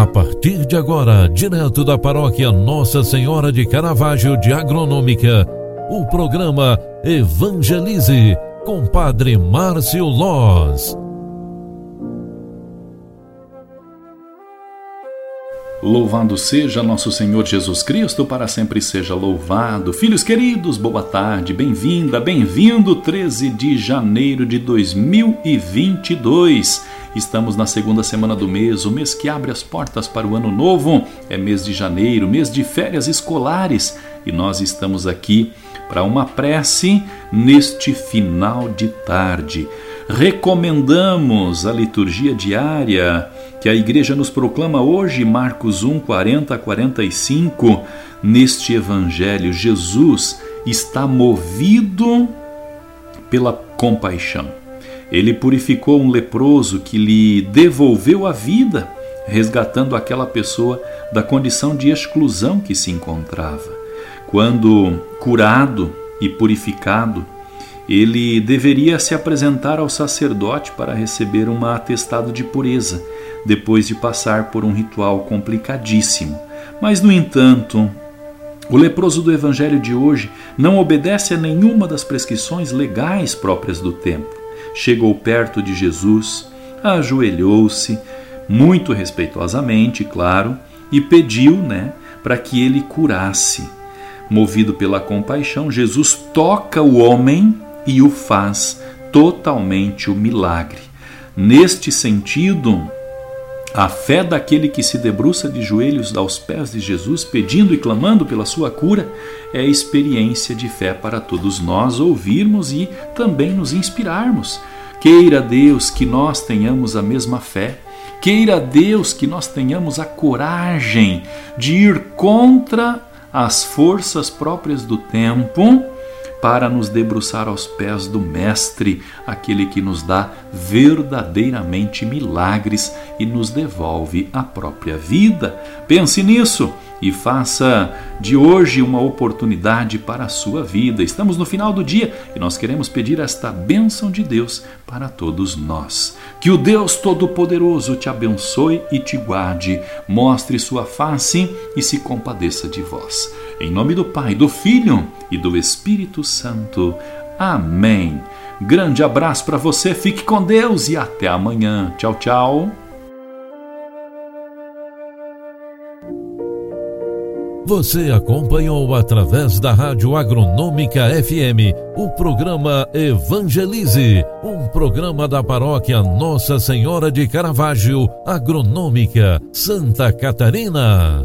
A partir de agora, direto da paróquia Nossa Senhora de Caravaggio de Agronômica, o programa Evangelize com Padre Márcio Loz. Louvado seja nosso Senhor Jesus Cristo, para sempre seja louvado. Filhos queridos, boa tarde, bem-vinda, bem-vindo, 13 de janeiro de 2022. Estamos na segunda semana do mês, o mês que abre as portas para o ano novo. É mês de janeiro, mês de férias escolares, e nós estamos aqui para uma prece neste final de tarde. Recomendamos a liturgia diária que a igreja nos proclama hoje, Marcos 1, 40 a 45. Neste evangelho, Jesus está movido pela compaixão. Ele purificou um leproso que lhe devolveu a vida, resgatando aquela pessoa da condição de exclusão que se encontrava. Quando curado e purificado, ele deveria se apresentar ao sacerdote para receber um atestado de pureza, depois de passar por um ritual complicadíssimo. Mas, no entanto, o leproso do evangelho de hoje não obedece a nenhuma das prescrições legais próprias do tempo. Chegou perto de Jesus, ajoelhou-se, muito respeitosamente, claro, e pediu, né, para que ele curasse. Movido pela compaixão, Jesus toca o homem e o faz totalmente o milagre. Neste sentido, a fé daquele que se debruça de joelhos aos pés de Jesus, pedindo e clamando pela sua cura, é experiência de fé para todos nós ouvirmos e também nos inspirarmos. Queira Deus que nós tenhamos a mesma fé. Queira Deus que nós tenhamos a coragem de ir contra as forças próprias do tempo para nos debruçar aos pés do Mestre, aquele que nos dá verdadeiramente milagres e nos devolve a própria vida. Pense nisso e faça de hoje uma oportunidade para a sua vida. Estamos no final do dia e nós queremos pedir esta bênção de Deus para todos nós. Que o Deus Todo-Poderoso te abençoe e te guarde, mostre sua face e se compadeça de vós. Em nome do Pai, do Filho e do Espírito Santo. Amém. Grande abraço para você, fique com Deus e até amanhã. Tchau, tchau. Você acompanhou através da Rádio Agronômica FM o programa Evangelize, um programa da paróquia Nossa Senhora de Caravaggio, Agronômica, Santa Catarina.